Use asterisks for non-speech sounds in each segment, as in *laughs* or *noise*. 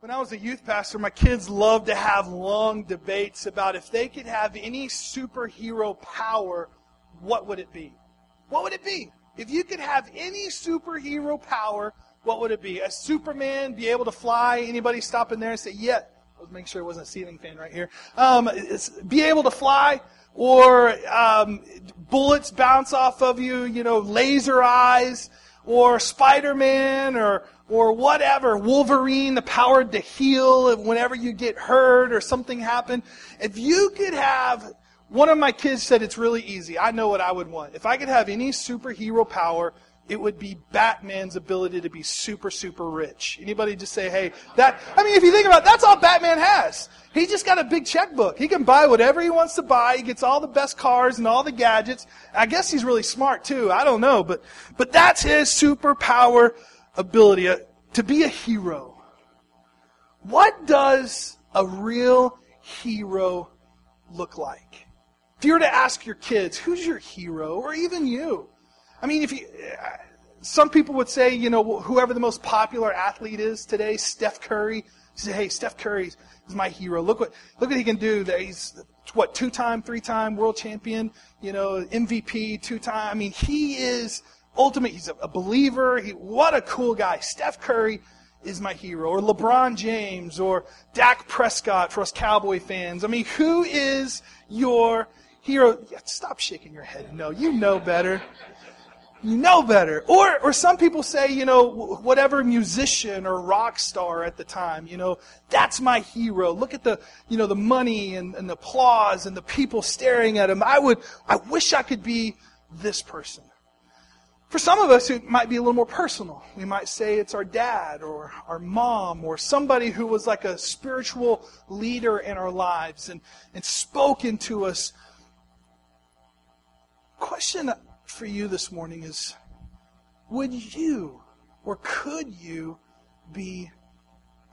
When I was a youth pastor, my kids loved to have long debates about if they could have any superhero power, what would it be? What would it be? If you could have any superhero power, what would it be? A Superman, be able to fly? Anybody stop in there and say, yeah? Let's make sure it wasn't a ceiling fan right here. Um, be able to fly? Or um, bullets bounce off of you, you know, laser eyes? Or Spider-Man? Or or whatever, Wolverine, the power to heal whenever you get hurt or something happen. If you could have, one of my kids said it's really easy. I know what I would want. If I could have any superhero power, it would be Batman's ability to be super, super rich. Anybody just say, hey, that, I mean, if you think about it, that's all Batman has. He just got a big checkbook. He can buy whatever he wants to buy. He gets all the best cars and all the gadgets. I guess he's really smart too. I don't know, but, but that's his superpower ability to be a hero. What does a real hero look like? If you were to ask your kids, who's your hero, or even you? I mean, if you, uh, some people would say, you know, whoever the most popular athlete is today, Steph Curry. Say, hey, Steph Curry is my hero. Look what, look what he can do. He's what two-time, three-time world champion. You know, MVP, two-time. I mean, he is ultimate. He's a, believer. He, what a cool guy. Steph Curry is my hero. Or LeBron James or Dak Prescott for us Cowboy fans. I mean, who is your hero? Stop shaking your head. No, you know better. You know better. Or, or some people say, you know, whatever musician or rock star at the time, you know, that's my hero. Look at the, you know, the money and, and the applause and the people staring at him. I would, I wish I could be this person. For some of us, it might be a little more personal. We might say it's our dad or our mom or somebody who was like a spiritual leader in our lives and, and spoke into us. Question for you this morning is Would you or could you be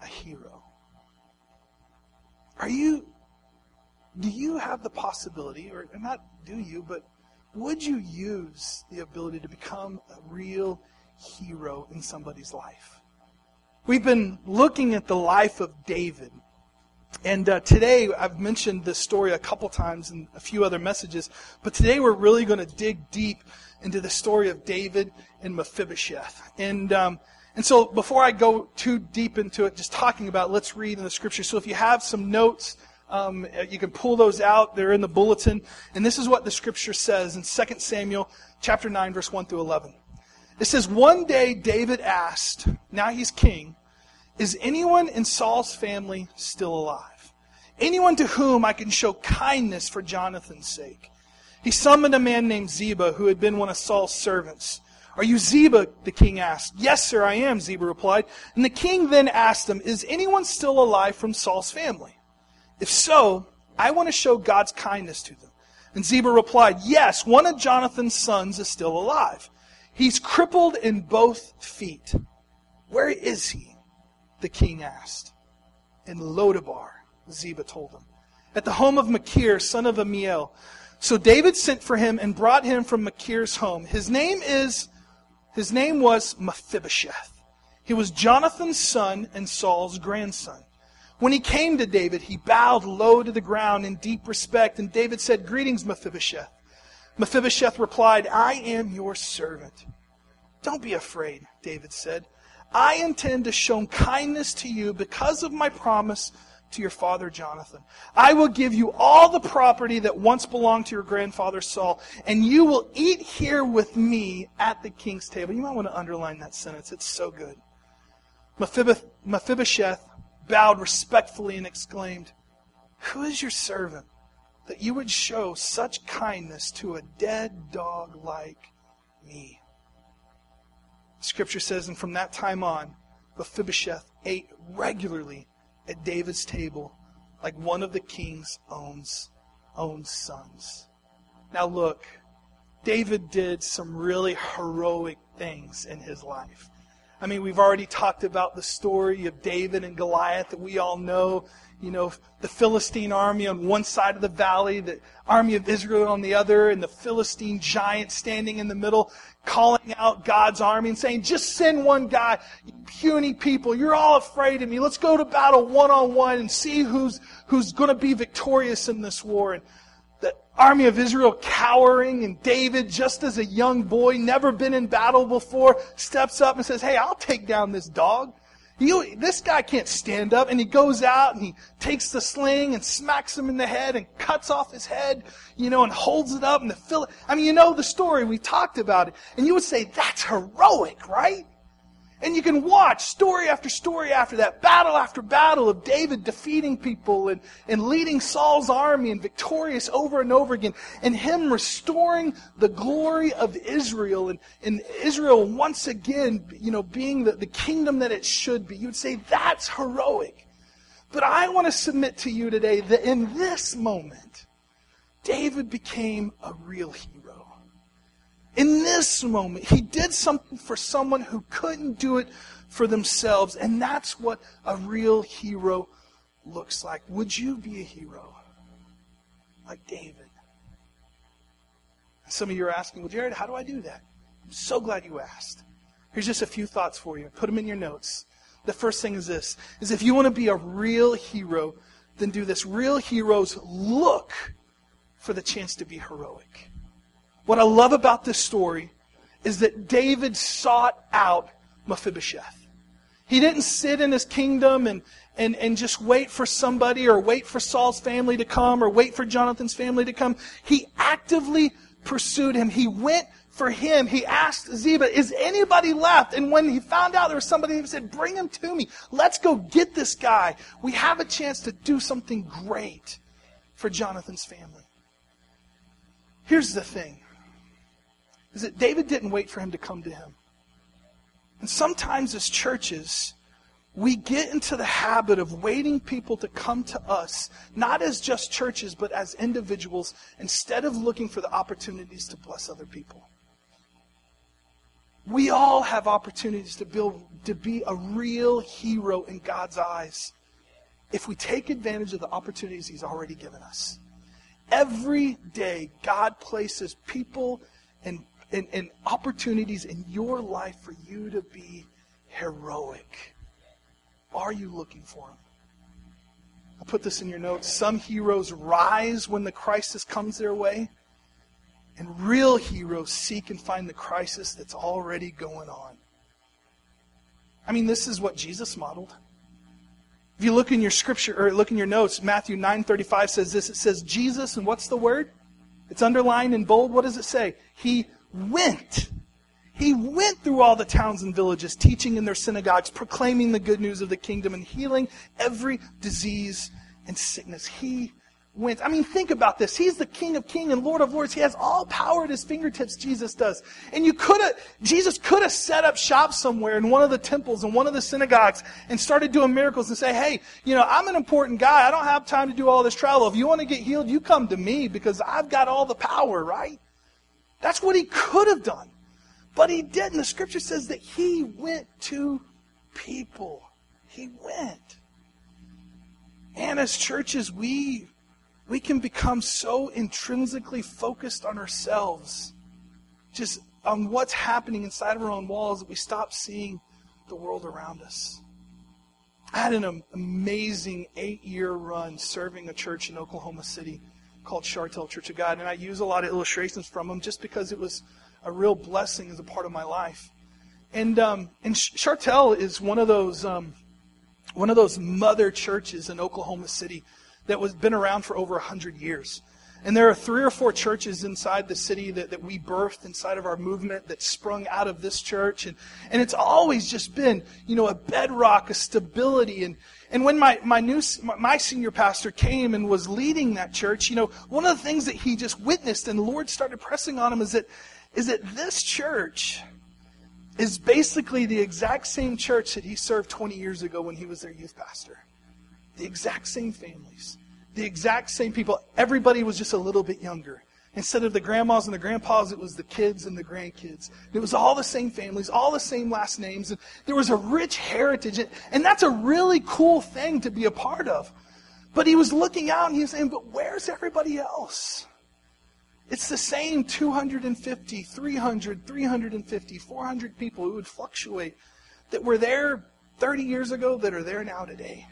a hero? Are you, do you have the possibility, or not do you, but would you use the ability to become a real hero in somebody's life? We've been looking at the life of David. And uh, today, I've mentioned this story a couple times in a few other messages, but today we're really going to dig deep into the story of David and Mephibosheth. And, um, and so before I go too deep into it, just talking about, let's read in the scripture. So if you have some notes, um, you can pull those out. They're in the bulletin. And this is what the scripture says in 2 Samuel chapter 9, verse 1 through 11. It says, One day David asked, now he's king, is anyone in Saul's family still alive? Anyone to whom I can show kindness for Jonathan's sake? He summoned a man named Ziba who had been one of Saul's servants. Are you Ziba? The king asked. Yes, sir, I am, Ziba replied. And the king then asked him, Is anyone still alive from Saul's family? If so, I want to show God's kindness to them. And Ziba replied, Yes, one of Jonathan's sons is still alive. He's crippled in both feet. Where is he? The king asked. In Lodabar, Ziba told him. At the home of Machir, son of Amiel. So David sent for him and brought him from Machir's home. His name is, his name was Mephibosheth. He was Jonathan's son and Saul's grandson. When he came to David, he bowed low to the ground in deep respect, and David said, Greetings, Mephibosheth. Mephibosheth replied, I am your servant. Don't be afraid, David said. I intend to show kindness to you because of my promise to your father Jonathan. I will give you all the property that once belonged to your grandfather Saul, and you will eat here with me at the king's table. You might want to underline that sentence. It's so good. Mephibosheth bowed respectfully and exclaimed, Who is your servant that you would show such kindness to a dead dog like me? Scripture says, and from that time on, Mephibosheth ate regularly at David's table like one of the king's own, own sons. Now look, David did some really heroic things in his life. I mean, we've already talked about the story of David and Goliath that we all know. You know, the Philistine army on one side of the valley, the army of Israel on the other, and the Philistine giant standing in the middle, calling out God's army and saying, just send one guy, you puny people, you're all afraid of me. Let's go to battle one on one and see who's, who's going to be victorious in this war. And army of Israel cowering, and David, just as a young boy, never been in battle before, steps up and says, Hey, I'll take down this dog. You, this guy can't stand up, and he goes out and he takes the sling and smacks him in the head and cuts off his head, you know, and holds it up and the fill. I mean, you know the story. We talked about it, and you would say that's heroic, right? And you can watch story after story after that, battle after battle of David defeating people and, and leading Saul's army and victorious over and over again, and him restoring the glory of Israel and, and Israel once again, you know, being the, the kingdom that it should be. You'd say that's heroic. But I want to submit to you today that in this moment, David became a real hero. In this moment, he did something for someone who couldn't do it for themselves. And that's what a real hero looks like. Would you be a hero like David? Some of you are asking, well, Jared, how do I do that? I'm so glad you asked. Here's just a few thoughts for you. Put them in your notes. The first thing is this, is if you want to be a real hero, then do this. Real heroes look for the chance to be heroic. What I love about this story is that David sought out Mephibosheth. He didn't sit in his kingdom and, and, and just wait for somebody or wait for Saul's family to come or wait for Jonathan's family to come. He actively pursued him. He went for him. He asked Ziba, is anybody left? And when he found out there was somebody, he said, bring him to me. Let's go get this guy. We have a chance to do something great for Jonathan's family. Here's the thing is that David didn't wait for him to come to him. And sometimes as churches, we get into the habit of waiting people to come to us, not as just churches, but as individuals, instead of looking for the opportunities to bless other people. We all have opportunities to build to be a real hero in God's eyes if we take advantage of the opportunities He's already given us. Every day, God places people and and, and opportunities in your life for you to be heroic. Are you looking for them? I'll put this in your notes. Some heroes rise when the crisis comes their way, and real heroes seek and find the crisis that's already going on. I mean, this is what Jesus modeled. If you look in your scripture or look in your notes, Matthew 9:35 says this. It says Jesus, and what's the word? It's underlined in bold. What does it say? He went. He went through all the towns and villages, teaching in their synagogues, proclaiming the good news of the kingdom, and healing every disease and sickness. He went. I mean, think about this. He's the King of Kings and Lord of Lords. He has all power at his fingertips, Jesus does. And you could have, Jesus could have set up shop somewhere in one of the temples, in one of the synagogues, and started doing miracles and say, hey, you know, I'm an important guy. I don't have time to do all this travel. If you want to get healed, you come to me because I've got all the power, right? That's what he could have done. But he didn't. The scripture says that he went to people. He went. And as churches, we, we can become so intrinsically focused on ourselves, just on what's happening inside of our own walls, that we stop seeing the world around us. I had an amazing eight year run serving a church in Oklahoma City called Chartel Church of God, and I use a lot of illustrations from them just because it was a real blessing as a part of my life. And um, and Chartel is one of those um, one of those mother churches in Oklahoma City that was been around for over a hundred years. And there are three or four churches inside the city that, that we birthed inside of our movement that sprung out of this church. And, and it's always just been, you know, a bedrock, a stability. And, and when my, my new, my senior pastor came and was leading that church, you know, one of the things that he just witnessed and the Lord started pressing on him is that, is that this church is basically the exact same church that he served 20 years ago when he was their youth pastor. The exact same families the exact same people. Everybody was just a little bit younger. Instead of the grandmas and the grandpas, it was the kids and the grandkids. It was all the same families, all the same last names. And there was a rich heritage. And that's a really cool thing to be a part of. But he was looking out and he was saying, but where's everybody else? It's the same 250, 300, 350, 400 people who would fluctuate that were there 30 years ago that are there now today.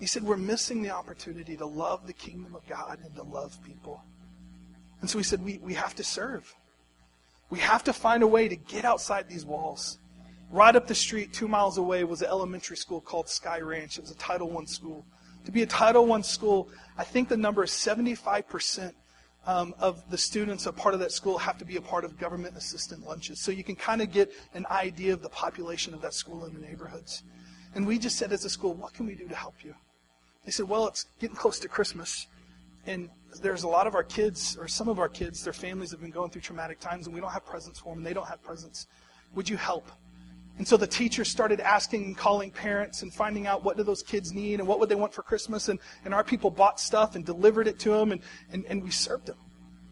He said, We're missing the opportunity to love the kingdom of God and to love people. And so he said, We, we have to serve. We have to find a way to get outside these walls. Right up the street, two miles away, was an elementary school called Sky Ranch. It was a Title I school. To be a Title I school, I think the number is 75% um, of the students a part of that school have to be a part of government assistant lunches. So you can kind of get an idea of the population of that school in the neighborhoods. And we just said as a school, what can we do to help you? They said, well, it's getting close to Christmas. And there's a lot of our kids, or some of our kids, their families have been going through traumatic times, and we don't have presents for them, and they don't have presents. Would you help? And so the teachers started asking and calling parents and finding out what do those kids need and what would they want for Christmas. And, and our people bought stuff and delivered it to them, and, and, and we served them.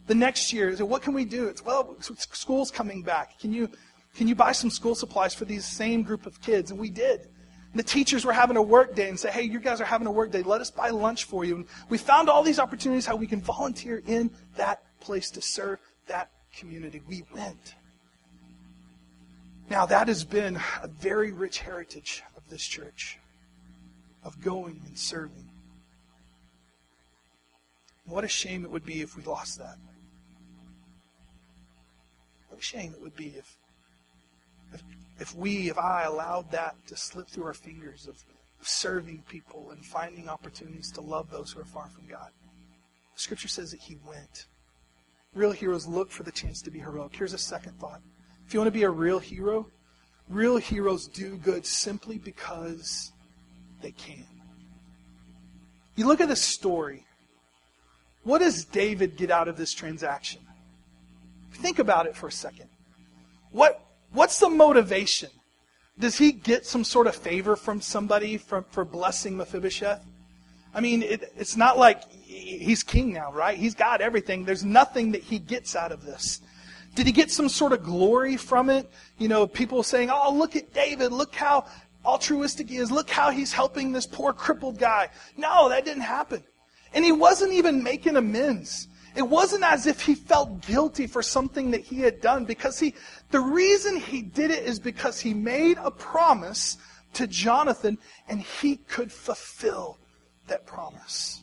The next year, so what can we do? It's, well, school's coming back. Can you, can you buy some school supplies for these same group of kids? And we did. The teachers were having a work day and say, hey, you guys are having a work day. Let us buy lunch for you. And we found all these opportunities how we can volunteer in that place to serve that community. We went. Now, that has been a very rich heritage of this church, of going and serving. What a shame it would be if we lost that. What a shame it would be if, if, if we, if I allowed that to slip through our fingers of, serving people and finding opportunities to love those who are far from God. Scripture says that he went. Real heroes look for the chance to be heroic. Here's a second thought. If you want to be a real hero, real heroes do good simply because they can. You look at this story. What does David get out of this transaction? Think about it for a second. What, what's the motivation? Does he get some sort of favor from somebody for, for blessing Mephibosheth? I mean, it, it's not like he's king now, right? He's got everything. There's nothing that he gets out of this. Did he get some sort of glory from it? You know, people saying, oh, look at David. Look how altruistic he is. Look how he's helping this poor crippled guy. No, that didn't happen. And he wasn't even making amends. It wasn't as if he felt guilty for something that he had done because he, the reason he did it is because he made a promise to Jonathan and he could fulfill that promise.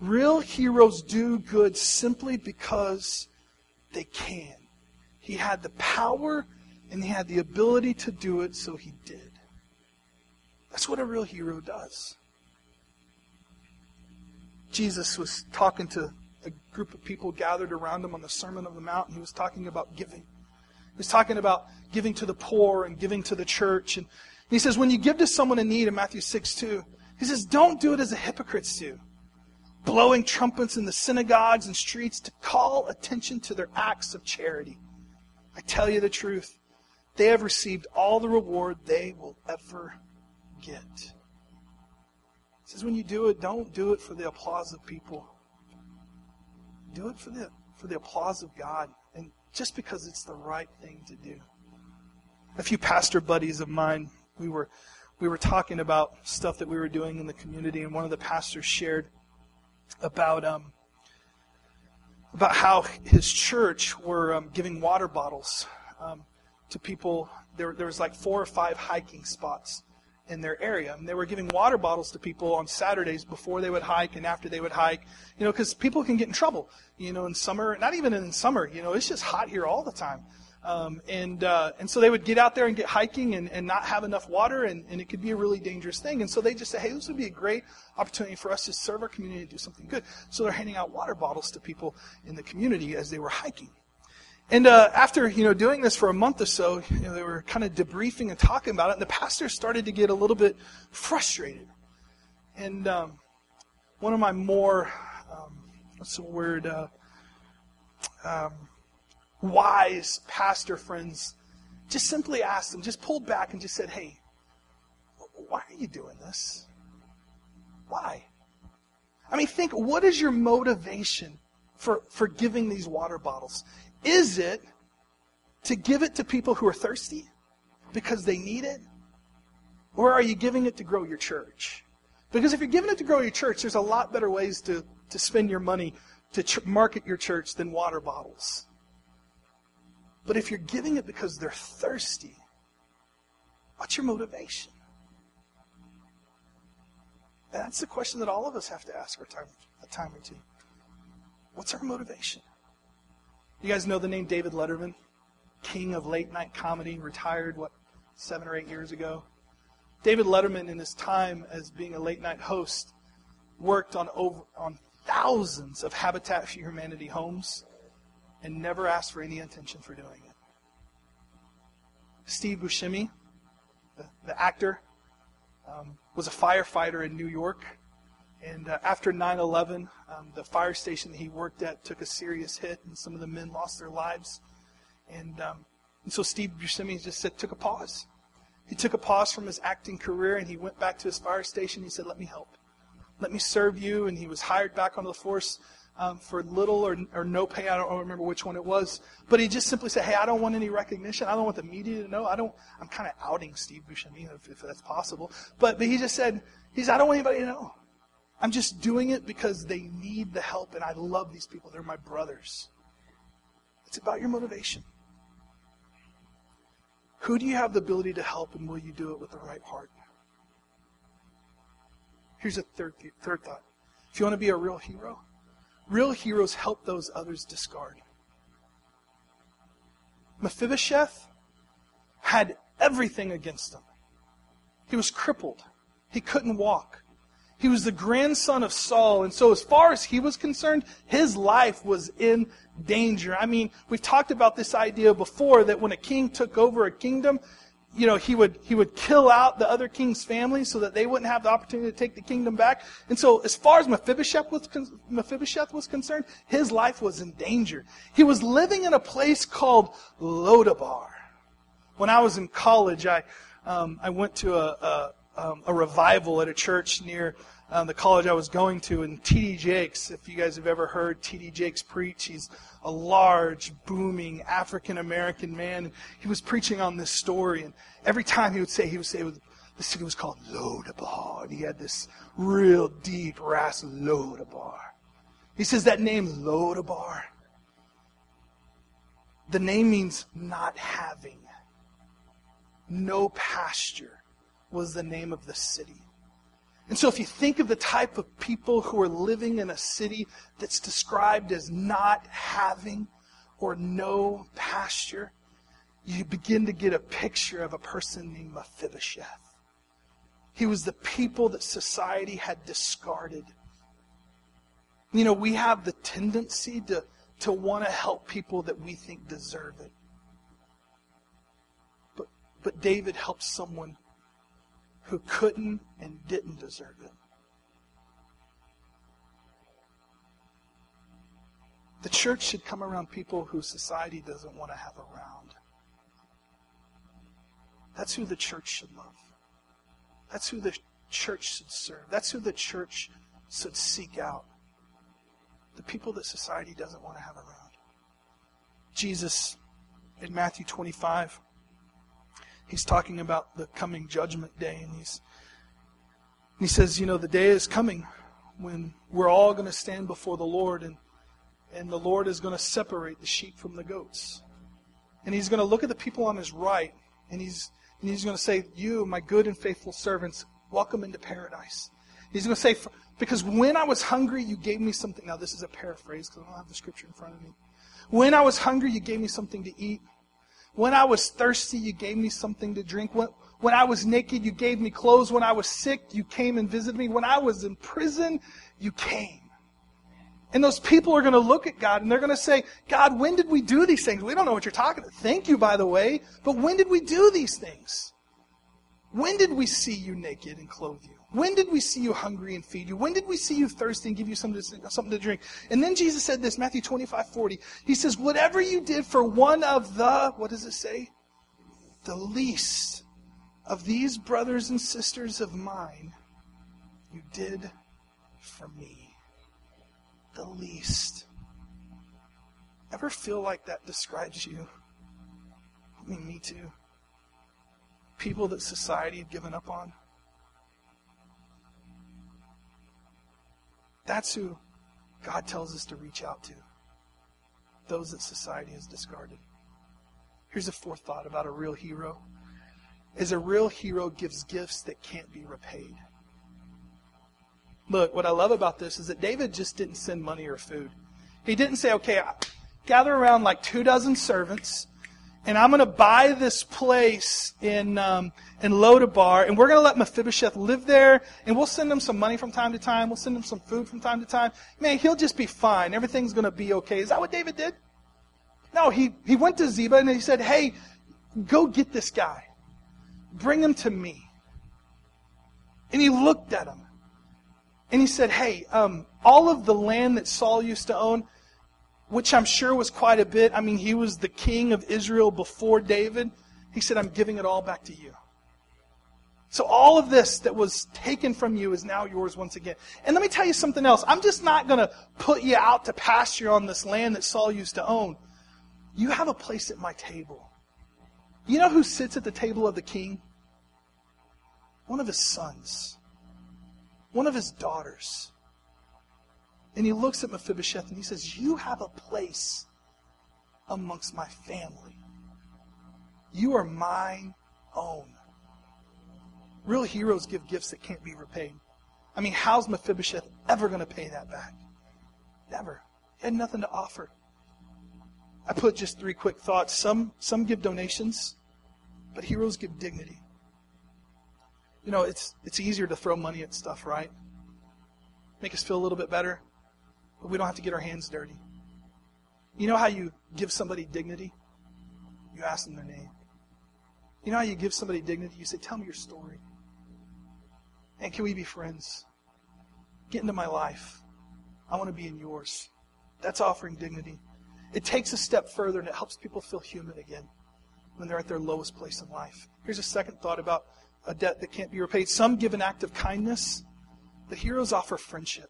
Real heroes do good simply because they can. He had the power and he had the ability to do it, so he did. That's what a real hero does. Jesus was talking to a group of people gathered around him on the Sermon on the Mount, and he was talking about giving. He was talking about giving to the poor and giving to the church. And he says, when you give to someone in need in Matthew 6 2, he says, don't do it as the hypocrites do blowing trumpets in the synagogues and streets to call attention to their acts of charity. I tell you the truth, they have received all the reward they will ever get. He says when you do it, don't do it for the applause of people. Do it for the for the applause of God and just because it's the right thing to do. A few pastor buddies of mine, we were we were talking about stuff that we were doing in the community and one of the pastors shared about um, about how his church were um, giving water bottles um, to people. There, there was like four or five hiking spots in their area, and they were giving water bottles to people on Saturdays before they would hike and after they would hike. You know, because people can get in trouble. You know, in summer, not even in summer. You know, it's just hot here all the time. Um, and uh, and so they would get out there and get hiking and, and not have enough water, and, and it could be a really dangerous thing. And so they just say, hey, this would be a great opportunity for us to serve our community and do something good. So they're handing out water bottles to people in the community as they were hiking. And uh, after you know doing this for a month or so, you know, they were kind of debriefing and talking about it, and the pastor started to get a little bit frustrated. And um, one of my more um, what's the word? Uh, um, wise pastor friends just simply asked him, just pulled back and just said, hey, why are you doing this? Why? I mean, think, what is your motivation for, for giving these water bottles? Is it to give it to people who are thirsty because they need it? Or are you giving it to grow your church? Because if you're giving it to grow your church, there's a lot better ways to, to spend your money to ch- market your church than water bottles. But if you're giving it because they're thirsty, what's your motivation? That's the question that all of us have to ask our time, a time or two. What's our motivation? You guys know the name David Letterman, king of late night comedy, retired, what, seven or eight years ago? David Letterman, in his time as being a late night host, worked on over on thousands of Habitat for Humanity homes and never asked for any attention for doing it. Steve Buscemi, the, the actor, um, was a firefighter in New York. And uh, after 9 11, um, the fire station that he worked at took a serious hit, and some of the men lost their lives. And, um, and so Steve Buscemi just said, took a pause. He took a pause from his acting career and he went back to his fire station. He said, Let me help. Let me serve you. And he was hired back onto the force um, for little or, or no pay. I don't remember which one it was. But he just simply said, Hey, I don't want any recognition. I don't want the media to know. I don't, I'm kind of outing Steve Buscemi if, if that's possible. But, but he just said, he said, I don't want anybody to know. I'm just doing it because they need the help and I love these people. They're my brothers. It's about your motivation. Who do you have the ability to help and will you do it with the right heart? Here's a third, third thought. If you want to be a real hero, real heroes help those others discard. Mephibosheth had everything against him. He was crippled. He couldn't walk. He was the grandson of Saul. And so, as far as he was concerned, his life was in danger. I mean, we've talked about this idea before that when a king took over a kingdom, you know, he would, he would kill out the other king's family so that they wouldn't have the opportunity to take the kingdom back. And so, as far as Mephibosheth was, Mephibosheth was concerned, his life was in danger. He was living in a place called Lodabar. When I was in college, I, um, I went to a, a, um, a revival at a church near um, the college I was going to, and T.D. Jakes, if you guys have ever heard T.D. Jakes preach, he's a large, booming African American man. He was preaching on this story, and every time he would say, he would say, the city was called Lodabar, and he had this real deep, ras Lodabar. He says that name Lodabar, the name means not having. No pasture was the name of the city. And so, if you think of the type of people who are living in a city that's described as not having or no pasture, you begin to get a picture of a person named Mephibosheth. He was the people that society had discarded. You know, we have the tendency to, to want to help people that we think deserve it. But, but David helped someone who couldn't and didn't deserve it. The church should come around people who society doesn't want to have around. That's who the church should love. That's who the church should serve. That's who the church should seek out. The people that society doesn't want to have around. Jesus, in Matthew 25, he's talking about the coming judgment day, and he's he says, you know, the day is coming when we're all going to stand before the Lord, and and the Lord is going to separate the sheep from the goats, and he's going to look at the people on his right, and he's and he's going to say, "You, my good and faithful servants, welcome into paradise." He's going to say, "Because when I was hungry, you gave me something." Now, this is a paraphrase because I don't have the scripture in front of me. When I was hungry, you gave me something to eat. When I was thirsty, you gave me something to drink. When, when I was naked, you gave me clothes. When I was sick, you came and visited me. When I was in prison, you came. And those people are going to look at God and they're going to say, God, when did we do these things? We don't know what you're talking about. Thank you, by the way. But when did we do these things? When did we see you naked and clothe you? When did we see you hungry and feed you? When did we see you thirsty and give you something to, something to drink? And then Jesus said this, Matthew 25, 40. He says, whatever you did for one of the, what does it say? The least of these brothers and sisters of mine, you did for me. The least. Ever feel like that describes you? I mean, me too. People that society had given up on. That's who God tells us to reach out to. Those that society has discarded. Here's a fourth thought about a real hero. Is a real hero gives gifts that can't be repaid. Look, what I love about this is that David just didn't send money or food. He didn't say, okay, gather around like two dozen servants, and I'm going to buy this place in um, in Lodabar, and we're going to let Mephibosheth live there, and we'll send him some money from time to time. We'll send him some food from time to time. Man, he'll just be fine. Everything's going to be okay. Is that what David did? No, he, he went to Ziba and he said, hey, go get this guy. Bring him to me. And he looked at him. And he said, hey, um, all of the land that Saul used to own, which I'm sure was quite a bit. I mean, he was the king of Israel before David. He said, I'm giving it all back to you. So all of this that was taken from you is now yours once again. And let me tell you something else. I'm just not going to put you out to pasture on this land that Saul used to own. You have a place at my table. You know who sits at the table of the king? One of his sons, one of his daughters. And he looks at Mephibosheth and he says, You have a place amongst my family. You are mine own. Real heroes give gifts that can't be repaid. I mean, how's Mephibosheth ever going to pay that back? Never. He had nothing to offer. I put just three quick thoughts. Some, some give donations, but heroes give dignity. You know, it's, it's easier to throw money at stuff, right? Make us feel a little bit better, but we don't have to get our hands dirty. You know how you give somebody dignity? You ask them their name. You know how you give somebody dignity? You say, Tell me your story. And can we be friends? Get into my life. I want to be in yours. That's offering dignity. It takes a step further and it helps people feel human again when they're at their lowest place in life. Here's a second thought about a debt that can't be repaid. Some give an act of kindness, The heroes offer friendship.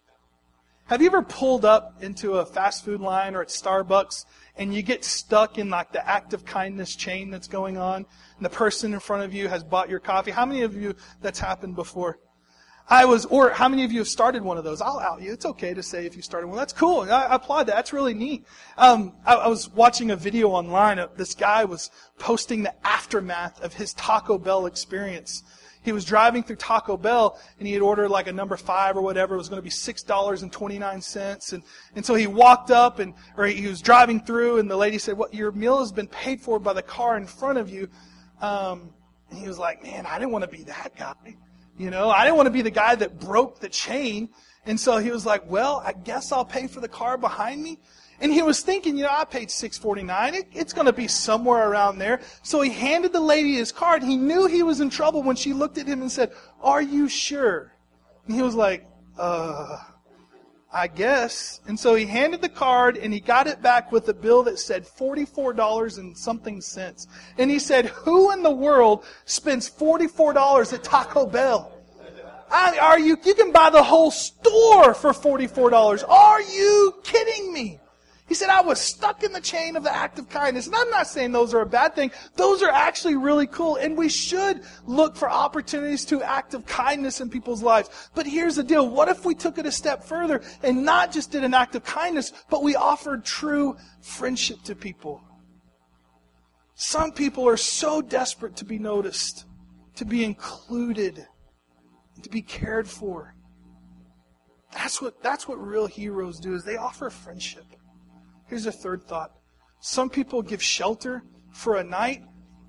Have you ever pulled up into a fast food line or at Starbucks and you get stuck in like the act of kindness chain that's going on and the person in front of you has bought your coffee? How many of you that's happened before? I was, or how many of you have started one of those? I'll out you. It's okay to say if you started one. That's cool. I, applaud that. That's really neat. Um, I, I, was watching a video online. This guy was posting the aftermath of his Taco Bell experience. He was driving through Taco Bell and he had ordered like a number five or whatever. It was going to be six dollars and twenty nine cents, and and so he walked up and or he was driving through, and the lady said, "What your meal has been paid for by the car in front of you." Um, and he was like, "Man, I didn't want to be that guy." You know, I didn't want to be the guy that broke the chain. And so he was like, well, I guess I'll pay for the car behind me. And he was thinking, you know, I paid six forty nine. It, it's going to be somewhere around there. So he handed the lady his card. He knew he was in trouble when she looked at him and said, "Are you sure?" And he was like, "Uh, I guess." And so he handed the card and he got it back with a bill that said forty four dollars and something cents. And he said, "Who in the world spends forty four dollars at Taco Bell?" I, are you? You can buy the whole store for forty-four dollars. Are you kidding me? He said, I was stuck in the chain of the act of kindness. And I'm not saying those are a bad thing. Those are actually really cool. And we should look for opportunities to act of kindness in people's lives. But here's the deal. What if we took it a step further and not just did an act of kindness, but we offered true friendship to people? Some people are so desperate to be noticed, to be included, to be cared for. That's what, that's what real heroes do is they offer friendship. Here's a third thought. Some people give shelter for a night,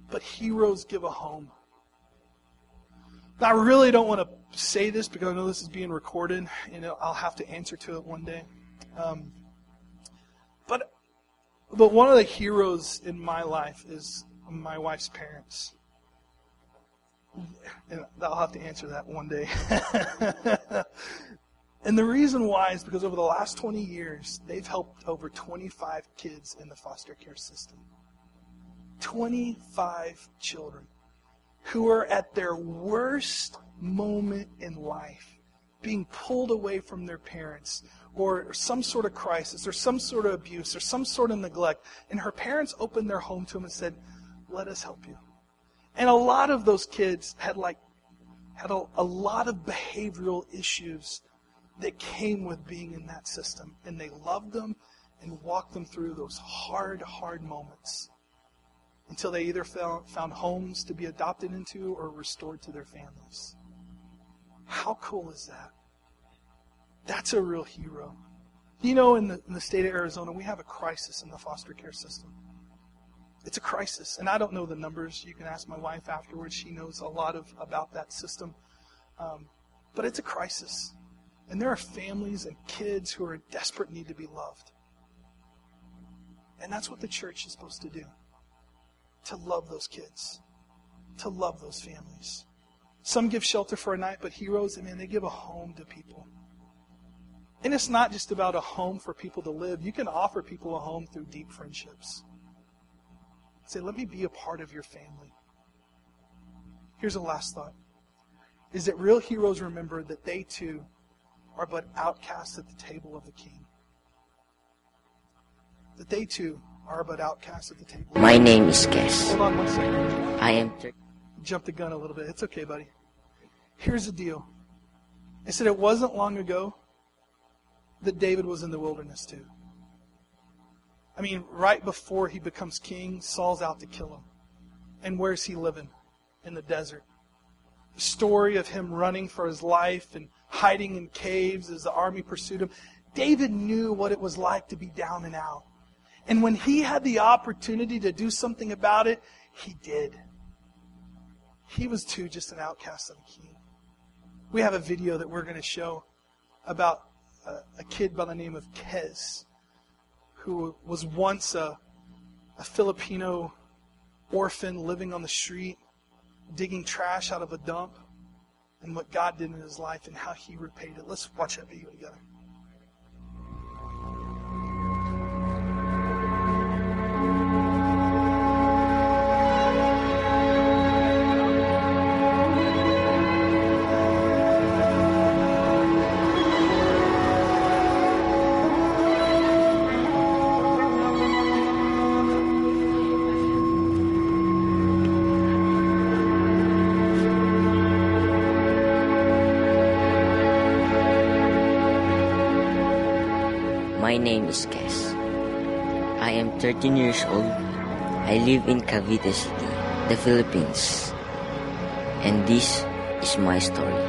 but heroes give a home. Now, I really don't want to say this because I know this is being recorded and I'll have to answer to it one day. Um, but, but one of the heroes in my life is my wife's parents. And I'll have to answer that one day. *laughs* And the reason why is because over the last 20 years, they've helped over 25 kids in the foster care system. 25 children who are at their worst moment in life being pulled away from their parents or some sort of crisis or some sort of abuse or some sort of neglect. And her parents opened their home to them and said, Let us help you. And a lot of those kids had like had a, a lot of behavioral issues that came with being in that system. And they loved them and walked them through those hard, hard moments until they either found, homes to be adopted into or restored to their families. How cool is that? That's a real hero. You know, in the, in the state of Arizona, we have a crisis in the foster care system. It's a crisis. And I don't know the numbers. You can ask my wife afterwards. She knows a lot of about that system. Um, but it's a crisis. And there are families and kids who are in desperate need to be loved. And that's what the church is supposed to do to love those kids, to love those families. Some give shelter for a night, but heroes, I mean, they give a home to people. And it's not just about a home for people to live. You can offer people a home through deep friendships. Say, let me be a part of your family. Here's a last thought is that real heroes remember that they too are but outcasts at the table of the king. That they too are but outcasts at the table. My name is Kesz. Hold on one second. I am thir- Jump the gun a little bit. It's okay, buddy. Here's the deal. I said it wasn't long ago that David was in the wilderness too. I mean, right before he becomes king, Saul's out to kill him. And where's he living? In the desert. The story of him running for his life and hiding in caves as the army pursued him. David knew what it was like to be down and out. And when he had the opportunity to do something about it, he did. He was too just an outcast of a king. We have a video that we're going to show about a, a kid by the name of Kesz who was once a, a Filipino orphan living on the street, digging trash out of a dump, and what God did in his life and how he repaid it. Let's watch that video together. Name is Kes. I am 13 years old. I live in Cavite City, the Philippines. And this is my story.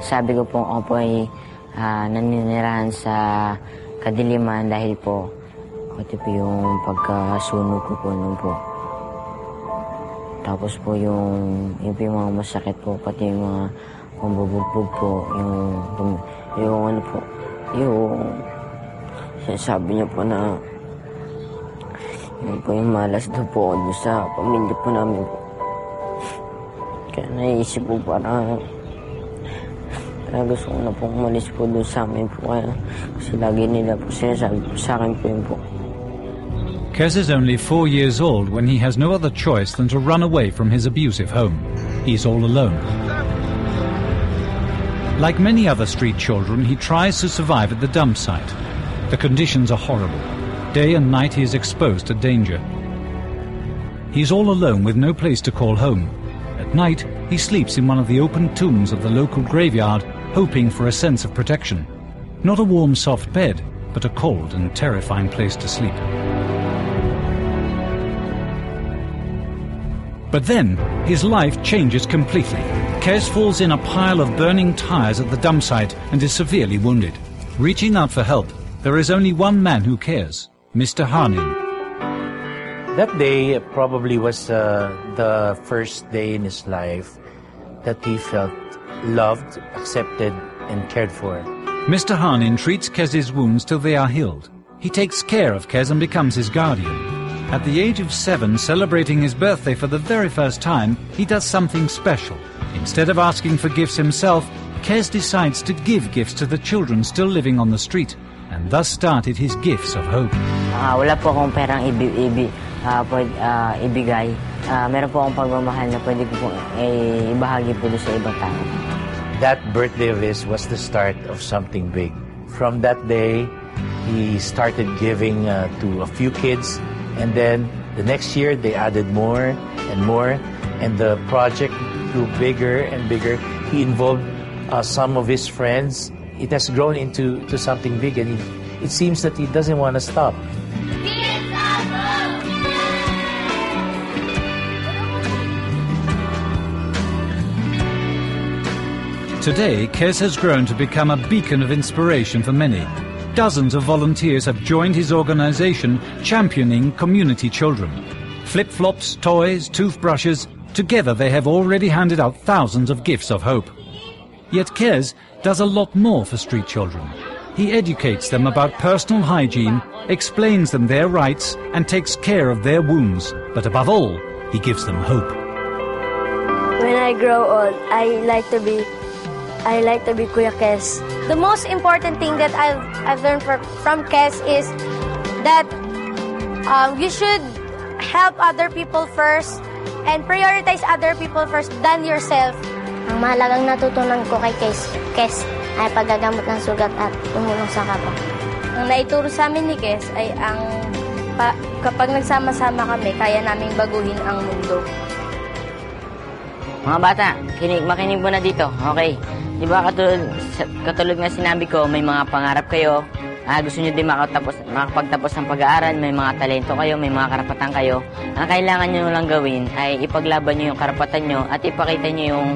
Sabi ko po ako po ay ah, naninirahan sa kadiliman dahil po ito po yung pagkasunog ko po nung po. Tapos po yung, yung, yung mga masakit po, pati yung mga pambubugbog po, yung, yung, ano po, yung sinasabi niya po na yun po malas daw po doon sa pamilya po namin po. Kaya naisip po para kaya gusto ko na pong umalis po doon sa amin po kaya kasi lagi nila po sinasabi po sa akin po yun. Kesz is only four years old when he has no other choice than to run away from his abusive home. He's all alone. Like many other street children, he tries to survive at the dump site. The conditions are horrible. Day and night he is exposed to danger. He's all alone with no place to call home. At night, he sleeps in one of the open tombs of the local graveyard, hoping for a sense of protection. Not a warm, soft bed, but a cold and terrifying place to sleep. But then, his life changes completely. Kesz falls in a pile of burning tires at the dump site and is severely wounded. Reaching out for help, there is only one man who cares, Mr. Harnin. That day probably was uh, the first day in his life that he felt loved, accepted, and cared for. Mr. Harnin treats Kesz's wounds till they are healed. He takes care of Kesz and becomes his guardian. At the age of seven, celebrating his birthday for the very first time, he does something special. Instead of asking for gifts himself, Kesz decides to give gifts to the children still living on the street, and thus started his gifts of hope. Ah, wala po akong perang ibi, ibi, ah, pwed- ah, ibigay. meron po akong pagmamahal na pwede ko po eh, ibahagi po doon sa ibang tao. That birthday of his was the start of something big. From that day, he started giving uh, to a few kids, and then the next year they added more and more, and the project grew bigger and bigger. He involved uh, some of his friends. It has grown into to something big, and it seems that he doesn't want to stop. Today, Kesz has grown to become a beacon of inspiration for many. Dozens of volunteers have joined his organization championing community children. Flip-flops, toys, toothbrushes, together they have already handed out thousands of gifts of hope. Yet Kesz does a lot more for street children. He educates them about personal hygiene, explains them their rights, and takes care of their wounds. But above all, he gives them hope. When I grow old, I like to be I like to be Kuya Kesz. The most important thing that I've, I've learned for, from Kes is that um, you should help other people first and prioritize other people first than yourself. Ang mahalagang natutunan ko kay Kes, Kes ay paggagamot ng sugat at tumulong sa kapwa. Ang naituro sa amin ni Kes ay ang pa, kapag nagsama-sama kami, kaya naming baguhin ang mundo. Mga bata, kinig, makinig mo na dito, okay? Di ba katulad, katulad nga sinabi ko, may mga pangarap kayo, ah, gusto nyo din makatapos, makapagtapos ng pag-aaral, may mga talento kayo, may mga karapatan kayo. Ang kailangan nyo lang gawin ay ipaglaban nyo yung karapatan nyo at ipakita nyo yung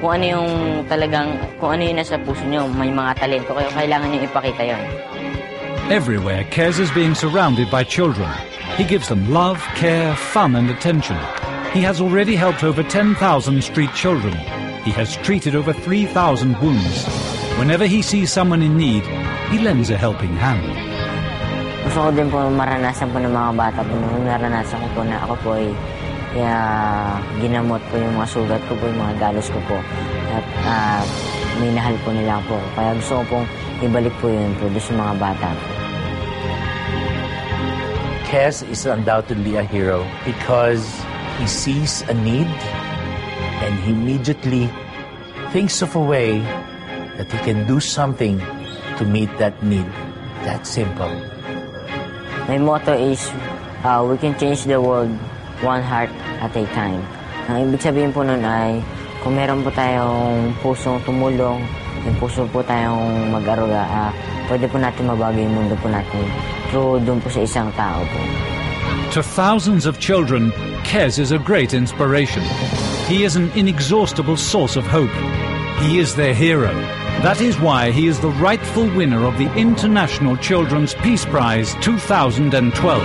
kung ano yung talagang, kung ano yung nasa puso nyo, may mga talento kayo, kailangan nyo ipakita yon. Everywhere, Kes is being surrounded by children. He gives them love, care, fun, and attention. He has already helped over 10,000 street children. He has treated over 3,000 wounds. Whenever he sees someone in need, he lends a helping hand. Gusto ko din po maranasan po ng mga bata po nung naranasan ko po na ako po ay kaya ginamot po yung mga sugat ko po, yung mga galos ko po. At ah, minahal po nila po. Kaya gusto ko pong ibalik po yun po doon sa mga bata po. Kesz is undoubtedly a hero because he sees a need and he immediately thinks of a way that he can do something to meet that need. That simple. My motto is, uh, we can change the world one heart at a time. Ang ibig sabihin po nun ay, kung meron po tayong pusong tumulong, yung puso po tayong mag-aruga, ah, pwede po natin mabago yung mundo po natin through doon po sa isang tao po. To thousands of children, Kesz is a great inspiration. He is an inexhaustible source of hope. He is their hero. That is why he is the rightful winner of the International Children's Peace Prize 2012.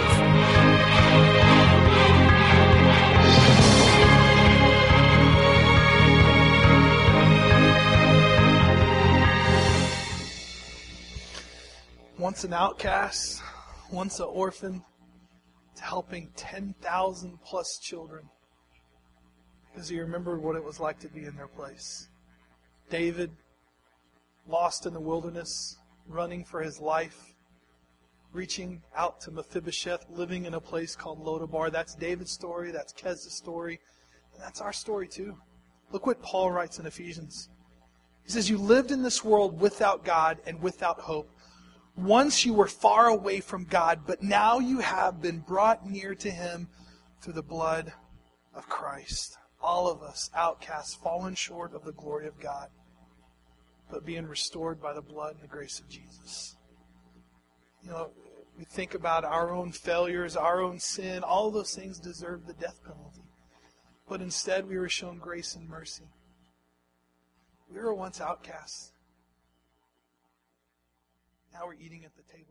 Once an outcast, once an orphan, to helping 10,000 plus children because he remembered what it was like to be in their place. David, lost in the wilderness, running for his life, reaching out to Mephibosheth, living in a place called Lodabar. That's David's story, that's Kesz's story, and that's our story too. Look what Paul writes in Ephesians. He says, You lived in this world without God and without hope. Once you were far away from God, but now you have been brought near to Him through the blood of Christ. All of us, outcasts, fallen short of the glory of God, but being restored by the blood and the grace of Jesus. You know, we think about our own failures, our own sin, all those things deserve the death penalty. But instead, we were shown grace and mercy. We were once outcasts. Now we're eating at the table.